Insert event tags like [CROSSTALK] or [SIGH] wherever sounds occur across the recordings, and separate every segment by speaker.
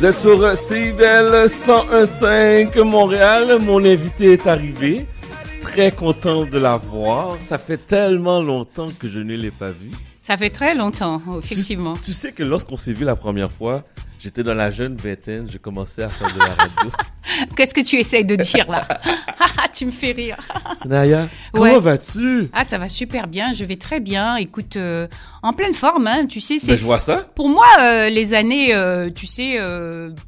Speaker 1: Vous êtes sur CIBEL 101.5 Montréal. Mon invité est arrivé. Très content de la voir. Ça fait tellement longtemps que je ne l'ai pas vu.
Speaker 2: Ça fait très longtemps, effectivement.
Speaker 1: Tu, tu sais que lorsqu'on s'est vu la première fois, j'étais dans la jeune vingtaine, je commençais à faire de la radio. [LAUGHS]
Speaker 2: Qu'est-ce que tu essayes de dire là? [LAUGHS] Tu me fais rire. [LAUGHS]
Speaker 1: Snaya, comment
Speaker 2: Ouais.
Speaker 1: vas-tu?
Speaker 2: Ah, ça va super bien, je vais très bien. Écoute, euh, en pleine forme, hein, tu sais, c'est
Speaker 1: Ben, je vois ça.
Speaker 2: pour moi euh, les années, euh, tu sais,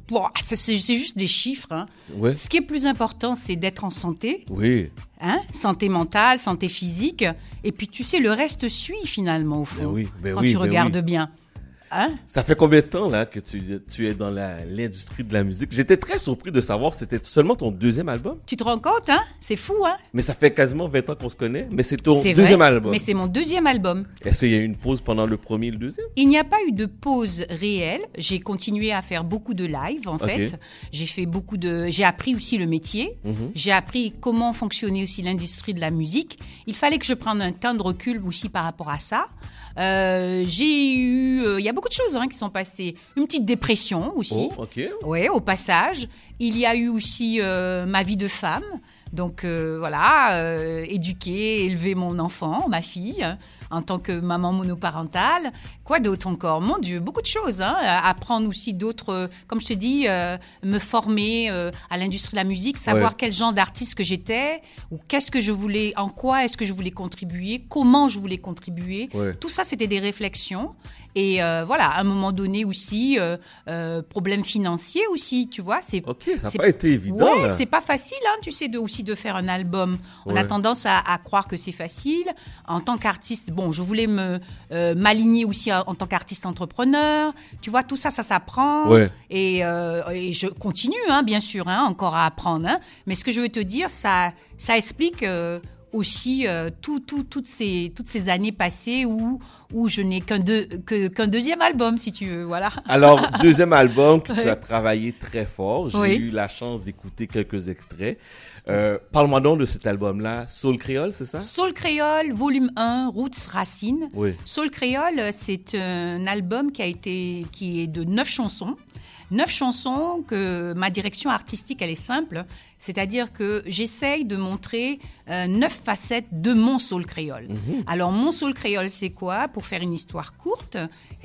Speaker 2: bon, ah, c'est c'est juste des chiffres. Hein.
Speaker 1: Ouais.
Speaker 2: Ce qui est plus important, c'est d'être en santé,
Speaker 1: Oui.
Speaker 2: hein, santé mentale, santé physique, et puis tu sais, le reste suit finalement au fond.
Speaker 1: Ben oui, ben
Speaker 2: quand
Speaker 1: oui,
Speaker 2: tu
Speaker 1: ben
Speaker 2: regardes
Speaker 1: oui.
Speaker 2: bien. Hein?
Speaker 1: Ça fait combien de temps là que tu, tu es dans l'industrie de la musique? J'étais très surpris de savoir que c'était seulement ton deuxième album.
Speaker 2: tu te rends compte, hein? C'est fou, hein?
Speaker 1: Mais ça fait quasiment 20 ans qu'on se connaît. Mais c'est ton deuxième
Speaker 2: vrai,
Speaker 1: album.
Speaker 2: Mais c'est mon deuxième album.
Speaker 1: Est-ce qu'il y a eu une pause pendant le premier et le deuxième?
Speaker 2: Il n'y a pas eu de pause réelle. J'ai continué à faire beaucoup de live, en fait. J'ai fait beaucoup de. J'ai appris aussi le métier.
Speaker 1: Mhm.
Speaker 2: J'ai appris comment fonctionnait aussi l'industrie de la musique. Il fallait que je prenne un temps de recul aussi par rapport à ça. Euh, j'ai eu. euh, Il y a beaucoup de choses hein, qui sont passées. Une petite dépression aussi.
Speaker 1: Oh, ok.
Speaker 2: Oui, au passage. Il y a eu aussi euh, ma vie de femme. Donc euh, voilà, euh, éduquer, élever mon enfant, ma fille, hein, en tant que maman monoparentale. Quoi d'autre encore? Mon Dieu, beaucoup de choses. Hein, apprendre aussi d'autres, euh, comme je te dis, me former à l'industrie de la musique, savoir
Speaker 1: Ouais.
Speaker 2: quel genre d'artiste que j'étais, ou qu'est-ce que je voulais, en quoi est-ce que je voulais contribuer, comment je voulais contribuer.
Speaker 1: Ouais.
Speaker 2: Tout ça, c'était des réflexions. Et euh, voilà, à un moment donné aussi, euh, euh, problème financier aussi, tu vois. C'est
Speaker 1: Ok, ça n'a pas été évident.
Speaker 2: Ouais, c'est pas facile, hein, tu sais, de, aussi de faire un album. On a tendance à, à croire que c'est facile. En tant qu'artiste, bon, je voulais me euh, m'aligner aussi en, en tant qu'artiste entrepreneur. Tu vois, tout ça, ça s'apprend.
Speaker 1: Ouais.
Speaker 2: Et, euh, et je continue, hein, bien sûr, hein, encore à apprendre. Hein. Mais ce que je veux te dire, ça, ça explique euh, aussi euh, tout, tout, toutes, ces, toutes ces années passées où, où je n'ai qu'un deux- que- deuxième album, si tu veux. Voilà.
Speaker 1: Alors, deuxième [LAUGHS] album que tu as travaillé très fort. J'ai
Speaker 2: Oui.
Speaker 1: eu la chance d'écouter quelques extraits. Euh, Parle-moi donc de cet album-là, Soul Créole, c'est ça?
Speaker 2: Soul Créole, volume 1, Roots Racines.
Speaker 1: Oui.
Speaker 2: Soul Créole, c'est un album qui a été, qui est de neuf chansons. Neuf chansons que ma direction artistique, elle est simple. C'est-à-dire que j'essaye de montrer euh, neuf facettes de mon soul créole. Alors, mon soul créole, c'est quoi? Pour faire une histoire courte,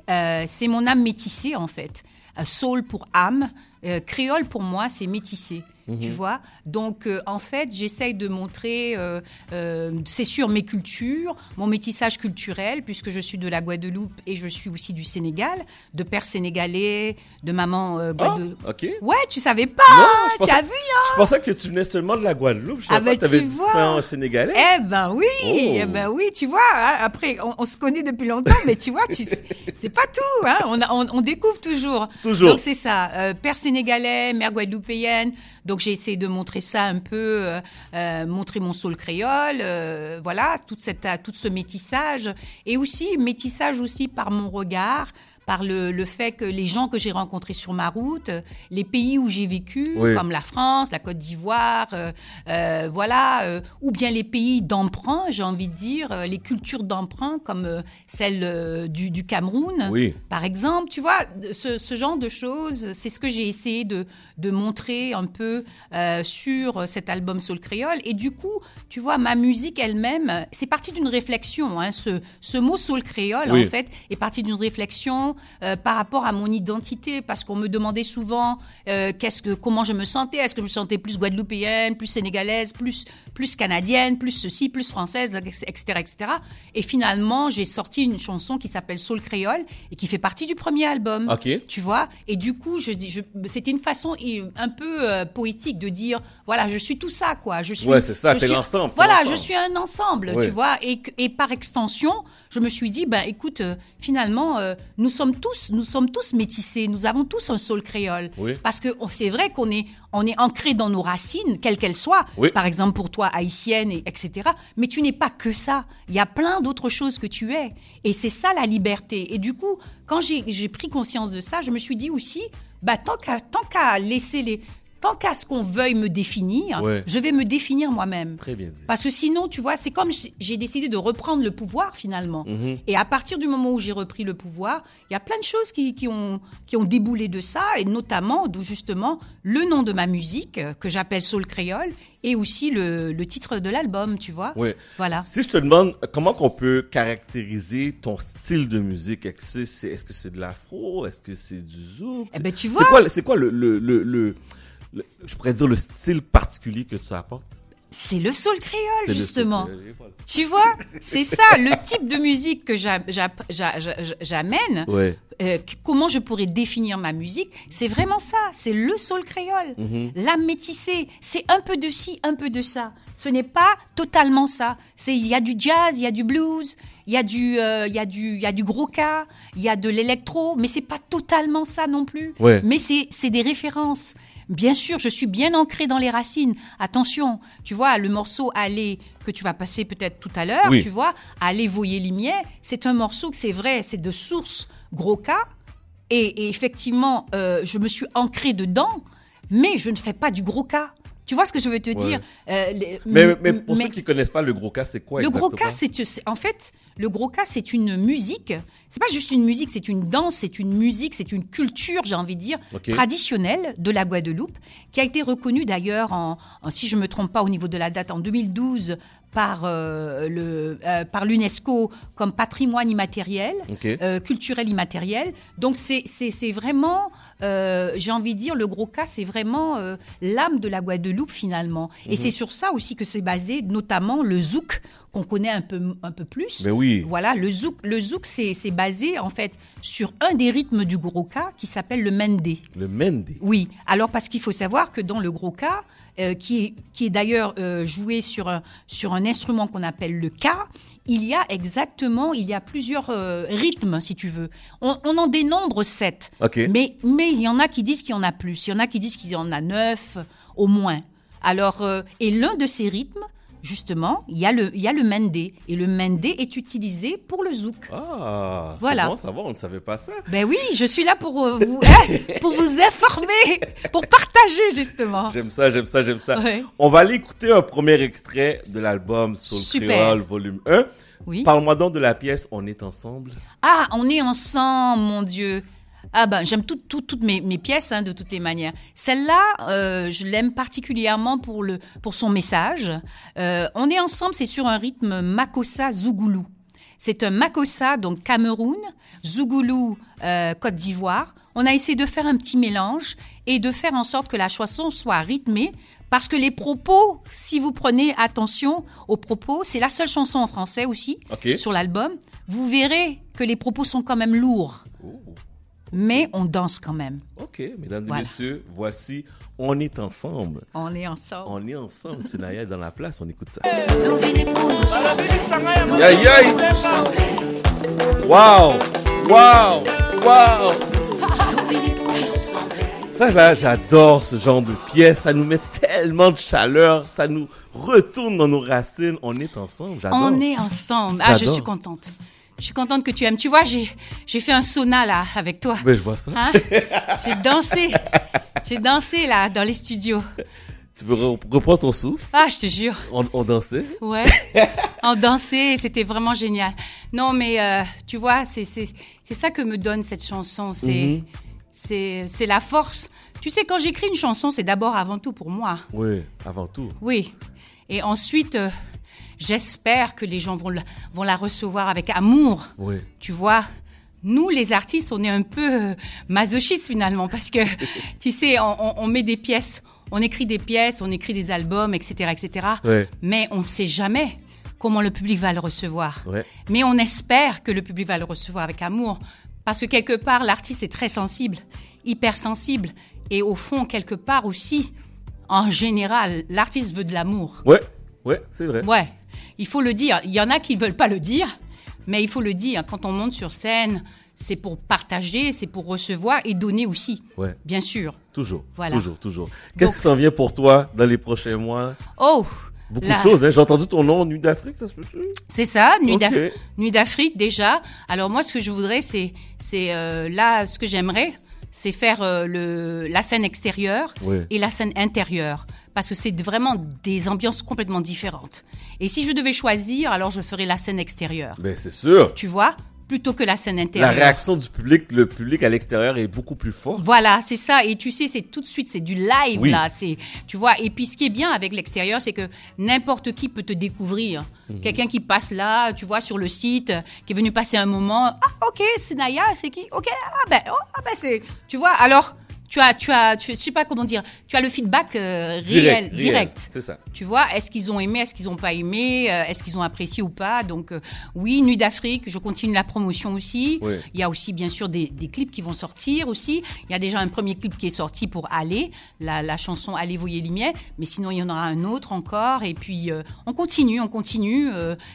Speaker 2: euh, c'est mon âme métissée, en fait. Euh, soul pour âme, euh, créole pour moi, c'est métissé. Tu vois Donc, euh, en fait, j'essaye de montrer, euh, euh, c'est sûr, mes cultures, mon métissage culturel, puisque je suis de la Guadeloupe et je suis aussi du Sénégal, de père sénégalais, de maman
Speaker 1: Ah,
Speaker 2: Guadeloupe.
Speaker 1: ok.
Speaker 2: Ouais, tu savais pas
Speaker 1: Non,
Speaker 2: Tu as vu hein
Speaker 1: Je pensais que tu venais seulement de la Guadeloupe. Je savais
Speaker 2: Ah,
Speaker 1: pas
Speaker 2: ben,
Speaker 1: que tu avais
Speaker 2: tu
Speaker 1: du
Speaker 2: vois.
Speaker 1: sang sénégalais.
Speaker 2: Eh ben oui,
Speaker 1: Oh.
Speaker 2: eh ben oui, tu vois. hein, après, on, on se connaît depuis longtemps, mais tu vois, tu, c'est pas tout. Hein, on, on, on découvre toujours.
Speaker 1: Toujours.
Speaker 2: Donc c'est ça. euh, père sénégalais, mère guadeloupéenne. Donc j'ai essayé de montrer ça un peu, euh, euh, montrer mon soul créole. euh, voilà, toute tout ce métissage et aussi métissage aussi par mon regard. Par le, le fait que les gens que j'ai rencontrés sur ma route, euh, les pays où j'ai vécu,
Speaker 1: Oui.
Speaker 2: comme la France, la Côte d'Ivoire, euh, euh, voilà, euh, ou bien les pays d'emprunt, j'ai envie de dire, les cultures d'emprunt comme celle du, du Cameroun,
Speaker 1: Oui.
Speaker 2: par exemple, tu vois, ce, ce genre de choses, c'est ce que j'ai essayé de, de montrer un peu sur cet album Soul Créole. Et du coup, tu vois, ma musique elle-même, c'est parti d'une réflexion. Hein, ce, ce mot Soul Créole,
Speaker 1: Oui.
Speaker 2: en fait, est parti d'une réflexion euh, par rapport à mon identité, parce qu'on me demandait souvent euh, qu'est-ce que, comment je me sentais. Est-ce que je me sentais plus guadeloupéenne, plus sénégalaise, plus, plus canadienne, plus ceci, plus française, etc., etc. Et finalement, j'ai sorti une chanson qui s'appelle Soul Créole et qui fait partie du premier album. Tu vois? Et du coup, je, c'était une façon un peu euh, poétique de dire, voilà, je suis tout ça, quoi. Je suis,
Speaker 1: Ouais, c'est ça, t'es l'ensemble,
Speaker 2: Voilà, je suis un ensemble, tu vois? Et, et par extension, je me suis dit, ben écoute, euh, finalement, euh, nous sommes tous, nous sommes tous métissés, nous avons tous un soul créole.
Speaker 1: Oui.
Speaker 2: Parce que on- c'est vrai qu'on est, on est ancré dans nos racines, quelles qu'elles soient.
Speaker 1: Oui.
Speaker 2: Par exemple, pour toi, haïtienne, et, etc. Mais tu n'es pas que ça. Il y a plein d'autres choses que tu es. Et c'est ça la liberté. Et du coup, quand j'ai pris conscience de ça, je me suis dit aussi, bah, tant qu'à tant qu'à laisser les tant qu'à ce qu'on veuille me définir,
Speaker 1: Ouais.
Speaker 2: je vais me définir moi-même.
Speaker 1: Très bien dit.
Speaker 2: Parce que sinon, tu vois, c'est comme j'ai décidé de reprendre le pouvoir finalement.
Speaker 1: Mhm.
Speaker 2: Et à partir du moment où j'ai repris le pouvoir, il y a plein de choses qui, qui ont, qui ont déboulé de ça, et notamment d'où justement le nom de ma musique, euh, que j'appelle Soul Créole, et aussi le, le titre de l'album, tu vois.
Speaker 1: Ouais.
Speaker 2: Voilà.
Speaker 1: Si je te demande euh, comment qu'on peut caractériser ton style de musique, est-ce que c'est est-ce que c'est de l'afro, est-ce que c'est du zouk?
Speaker 2: Eh ben, tu
Speaker 1: C'est
Speaker 2: vois.
Speaker 1: quoi c'est quoi le le, le le le- je pourrais dire le style particulier que tu apportes
Speaker 2: C'est le Soul Créole, justement.
Speaker 1: soul, voilà.
Speaker 2: Tu vois, c'est ça, le type de musique que j'a- j'a- j'a- j'a- j'amène.
Speaker 1: Ouais.
Speaker 2: Euh, comment je pourrais définir ma musique? C'est vraiment ça, c'est le soul créole, l'âme métissée. C'est un peu de ci, un peu de ça. Ce n'est pas totalement ça. Il y a du jazz, il y a du blues, il y a du, euh, il y a du, il y a du gros cas, il y a de l'électro, mais c'est pas totalement ça non plus.
Speaker 1: Ouais.
Speaker 2: Mais c'est des références. Bien sûr, je suis bien ancrée dans les racines. Attention, tu vois, le morceau Aller que tu vas passer peut-être tout à l'heure,
Speaker 1: Oui.
Speaker 2: tu vois, Aller voyer limier, c'est un morceau que c'est vrai, c'est de source gros cas. Et, et effectivement, euh, je me suis ancrée dedans, mais je ne fais pas du gros cas. Tu vois ce que je veux te dire Euh, les-
Speaker 1: Mais, mais pour
Speaker 2: mais-
Speaker 1: ceux qui connaissent pas le gros cas, c'est quoi
Speaker 2: le
Speaker 1: exactement
Speaker 2: gros cas, c'est c'est- en fait le gros cas, c'est une musique. C'est pas juste une musique, c'est une danse, c'est une musique, c'est une culture, j'ai envie de dire, traditionnelle de la Guadeloupe, qui a été reconnue d'ailleurs, en, en- si je me trompe pas au niveau de la date, en 2012 par euh, le euh, par l'UNESCO comme patrimoine immatériel, euh, culturel immatériel. Donc c'est c'est vraiment, j'ai envie de dire, le gros cas, c'est vraiment l'âme de la Guadeloupe finalement. Et c'est sur ça aussi que c'est basé, notamment le zouk qu'on connaît un peu un peu plus.
Speaker 1: Ben oui.
Speaker 2: Voilà, le zouk, le zouk, c'est basé en fait sur un des rythmes du cas qui s'appelle le mendé.
Speaker 1: Le Mende.
Speaker 2: Oui, alors parce qu'il faut savoir que dans le gros cas, euh, qui est, qui est d'ailleurs euh, joué sur un, sur un instrument qu'on appelle le cas, il y a exactement, il y a plusieurs euh, rythmes, si tu veux. On, on en dénombre sept, mais, mais il y en a qui disent qu'il y en a plus, il y en a qui disent qu'il y en a neuf, au moins. Alors, euh, et l'un de ces rythmes, justement, il y a le, il y a le mendé, et le mendé est utilisé pour le zouk.
Speaker 1: Ah,
Speaker 2: Voilà.
Speaker 1: c'est bon, ça va, on ne savait pas ça.
Speaker 2: Ben oui, je suis là pour euh, [LAUGHS] vous, hein, pour vous informer, pour partager justement.
Speaker 1: J'aime ça, j'aime ça, j'aime ça.
Speaker 2: Ouais.
Speaker 1: On va aller écouter un premier extrait de l'album Soul. Creole volume 1.
Speaker 2: Oui.
Speaker 1: Parle-moi donc de la pièce On est ensemble.
Speaker 2: Ah, on est ensemble, mon Dieu. Ah ben, j'aime tout- tout- toutes mes, mes pièces, hein, de toutes les manières. Celle-là, euh, je l'aime particulièrement pour, le, pour son message. Euh, on est ensemble, c'est sur un rythme Makossa Zougoulou. C'est un Makossa, donc Cameroun, Zougoulou, euh, Côte d'Ivoire. On a essayé de faire un petit mélange et de faire en sorte que la chanson soit rythmée. Parce que les propos, si vous prenez attention aux propos, c'est la seule chanson en français aussi
Speaker 1: Ok.
Speaker 2: sur l'album. Vous verrez que les propos sont quand même lourds, mais on danse quand même.
Speaker 1: ok, mesdames et
Speaker 2: Voilà.
Speaker 1: messieurs, voici On est ensemble.
Speaker 2: On est ensemble.
Speaker 1: On est ensemble, c'est Naya dans la place, on écoute ça. Aïe aïe! Waouh! Waouh! Waouh! Ça là, j'adore ce genre de pièce. Ça nous met tellement de chaleur. Ça nous retourne dans nos racines. On est ensemble. J'adore.
Speaker 2: On est ensemble. Ah, je suis contente. Je suis contente que tu aimes. Tu vois, j'ai j'ai fait un sauna là avec toi.
Speaker 1: Ben, je vois ça.
Speaker 2: Hein? J'ai dansé. J'ai dansé là dans les studios.
Speaker 1: Tu veux re- reprendre ton souffle?
Speaker 2: Ah, je te jure.
Speaker 1: On, on dansait?
Speaker 2: Ouais. en danser, c'était vraiment génial. Non, mais euh, tu vois, c'est c'est c'est ça que me donne cette chanson. C'est c'est c'est la force. Tu sais, quand j'écris une chanson, c'est d'abord avant tout pour moi.
Speaker 1: Oui, avant tout.
Speaker 2: Oui. Et ensuite, euh, j'espère que les gens vont la, vont la recevoir avec amour.
Speaker 1: Oui.
Speaker 2: Tu vois, nous, les artistes, on est un peu euh, masochistes finalement parce que, [LAUGHS] tu sais, on, on- on met des pièces, on écrit des pièces, on écrit des albums, etc., etc.
Speaker 1: Ouais.
Speaker 2: Mais on ne sait jamais comment le public va le recevoir.
Speaker 1: Ouais.
Speaker 2: Mais on espère que le public va le recevoir avec amour. Parce que quelque part, l'artiste est très sensible, hypersensible. Et au fond, quelque part aussi, en général, l'artiste veut de l'amour.
Speaker 1: Ouais. Ouais, c'est vrai.
Speaker 2: Ouais, il faut le dire. Il y en a qui ne veulent pas le dire, mais il faut le dire. Quand on monte sur scène, c'est pour partager, c'est pour recevoir et donner aussi,
Speaker 1: Ouais.
Speaker 2: bien sûr.
Speaker 1: Toujours.
Speaker 2: Voilà.
Speaker 1: Toujours, toujours. Qu'est-ce qui s'en vient pour toi dans les prochains mois?
Speaker 2: Oh,
Speaker 1: Beaucoup de choses, hein. J'ai entendu ton nom, Nuit d'Afrique, ça se peut
Speaker 2: C'est ça, Nuit d'Afrique déjà. Alors moi, ce que je voudrais, c'est, c'est euh, là, ce que j'aimerais, c'est faire euh, le, la scène extérieure
Speaker 1: Oui.
Speaker 2: et la scène intérieure. Parce que c'est vraiment des ambiances complètement différentes. Et si je devais choisir, alors je ferais la scène extérieure.
Speaker 1: Ben, c'est sûr.
Speaker 2: Tu vois Plutôt que la scène
Speaker 1: La
Speaker 2: intérieure.
Speaker 1: réaction du public, le public à l'extérieur est beaucoup plus fort.
Speaker 2: Voilà, c'est ça. Et tu sais, c'est tout de suite, c'est du live
Speaker 1: Oui.
Speaker 2: là. C'est, tu vois. Et puis, ce qui est bien avec l'extérieur, c'est que n'importe qui peut te découvrir.
Speaker 1: Mhm.
Speaker 2: Quelqu'un qui passe là, tu vois, sur le site, qui est venu passer un moment. Ah, ok, c'est Naya, c'est qui? Ok, ah ben, oh, ah ben c'est, tu vois. Alors, tu as, tu as, tu, je sais pas comment dire. Tu as le feedback euh, réel, direct.
Speaker 1: C'est ça.
Speaker 2: Tu vois, est-ce qu'ils ont aimé, est-ce qu'ils n'ont pas aimé, euh, est-ce qu'ils ont apprécié ou pas? Donc euh, oui, Nuit d'Afrique, je continue la promotion aussi.
Speaker 1: Oui.
Speaker 2: Il y a aussi bien sûr des, des clips qui vont sortir aussi. Il y a déjà un premier clip qui est sorti pour Aller, la, la chanson Allez voyez lumière, mais sinon il y en aura un autre encore. Et puis on continue, on continue.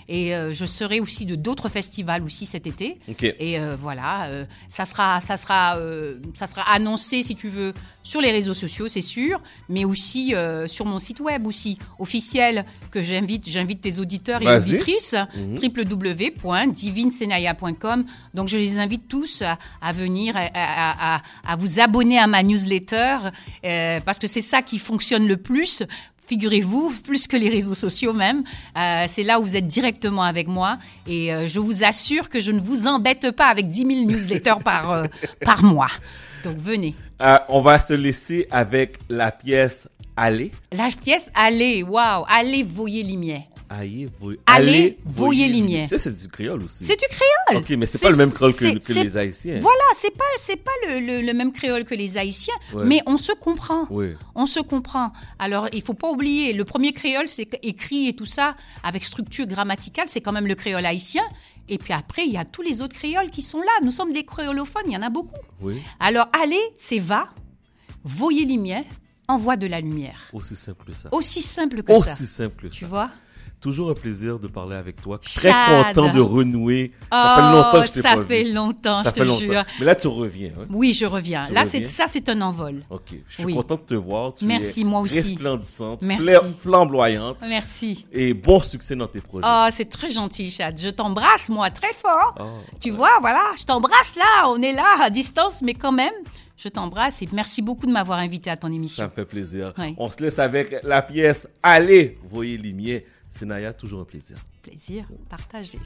Speaker 2: et je serai aussi de d'autres festivals aussi cet été.
Speaker 1: Ok.
Speaker 2: Et voilà, ça sera, ça sera, ça sera annoncé si tu veux sur les réseaux sociaux, c'est sûr, mais aussi euh, sur mon site web aussi officiel que j'invite, j'invite tes auditeurs et auditrices www.divinesenaya.com. Donc je les invite tous à, à venir, à, à- à- à vous abonner à ma newsletter euh, parce que c'est ça qui fonctionne le plus. Figurez-vous, plus que les réseaux sociaux même, Euh, c'est là où vous êtes directement avec moi et euh, je vous assure que je ne vous embête pas avec 10 000 newsletters par, euh, par mois. [LAUGHS] Donc venez.
Speaker 1: Euh, on va se laisser avec la pièce Allez.
Speaker 2: La pièce, allez, waouh, allez, voyez lumière.
Speaker 1: Allez, voyez,
Speaker 2: Allez, voyez lumière.
Speaker 1: Ça, c'est du créole aussi.
Speaker 2: C'est du créole.
Speaker 1: Ok, mais c'est pas le même créole que, les Haïtiens.
Speaker 2: Voilà, c'est pas c'est pas le, le- le même créole que les Haïtiens,
Speaker 1: Ouais.
Speaker 2: mais on se comprend.
Speaker 1: Oui.
Speaker 2: On se comprend. Alors, il faut pas oublier, le premier créole, c'est écrit et tout ça, avec structure grammaticale, c'est quand même le créole haïtien. Et puis après, il y a tous les autres créoles qui sont là. Nous sommes des créolophones, il y en a beaucoup.
Speaker 1: Oui.
Speaker 2: Alors, allez, c'est va, voyez lumière, envoie de la lumière.
Speaker 1: Aussi simple que ça.
Speaker 2: Aussi simple que
Speaker 1: Aussi
Speaker 2: ça.
Speaker 1: simple que
Speaker 2: Tu
Speaker 1: ça.
Speaker 2: vois?
Speaker 1: Toujours un plaisir de parler avec toi. Très
Speaker 2: Chad.
Speaker 1: content de renouer. ça fait longtemps que je t'ai
Speaker 2: Oh, ça
Speaker 1: pas
Speaker 2: fait longtemps,
Speaker 1: Ça
Speaker 2: je
Speaker 1: fait
Speaker 2: te
Speaker 1: longtemps.
Speaker 2: jure.
Speaker 1: Mais là, tu reviens. hein.
Speaker 2: Oui, je reviens.
Speaker 1: Tu
Speaker 2: Là,
Speaker 1: reviens.
Speaker 2: ça, c'est un envol.
Speaker 1: Ok. Je suis
Speaker 2: Oui.
Speaker 1: content de te voir. Tu
Speaker 2: Merci,
Speaker 1: es
Speaker 2: moi aussi.
Speaker 1: Resplendissante.
Speaker 2: Merci.
Speaker 1: fla- Flamboyante.
Speaker 2: Merci.
Speaker 1: Et bon succès dans tes projets.
Speaker 2: Oh, c'est très gentil, Chad. Je t'embrasse, moi, très fort.
Speaker 1: Oh.
Speaker 2: Tu vois, voilà, je t'embrasse là. On est là, à distance, mais quand même, je t'embrasse et merci beaucoup de m'avoir invité à ton
Speaker 1: Ça
Speaker 2: émission.
Speaker 1: me fait plaisir.
Speaker 2: Oui.
Speaker 1: On se laisse avec la pièce Allez, voyez lumière. C'est Naya, toujours un plaisir.
Speaker 2: Plaisir, partagé.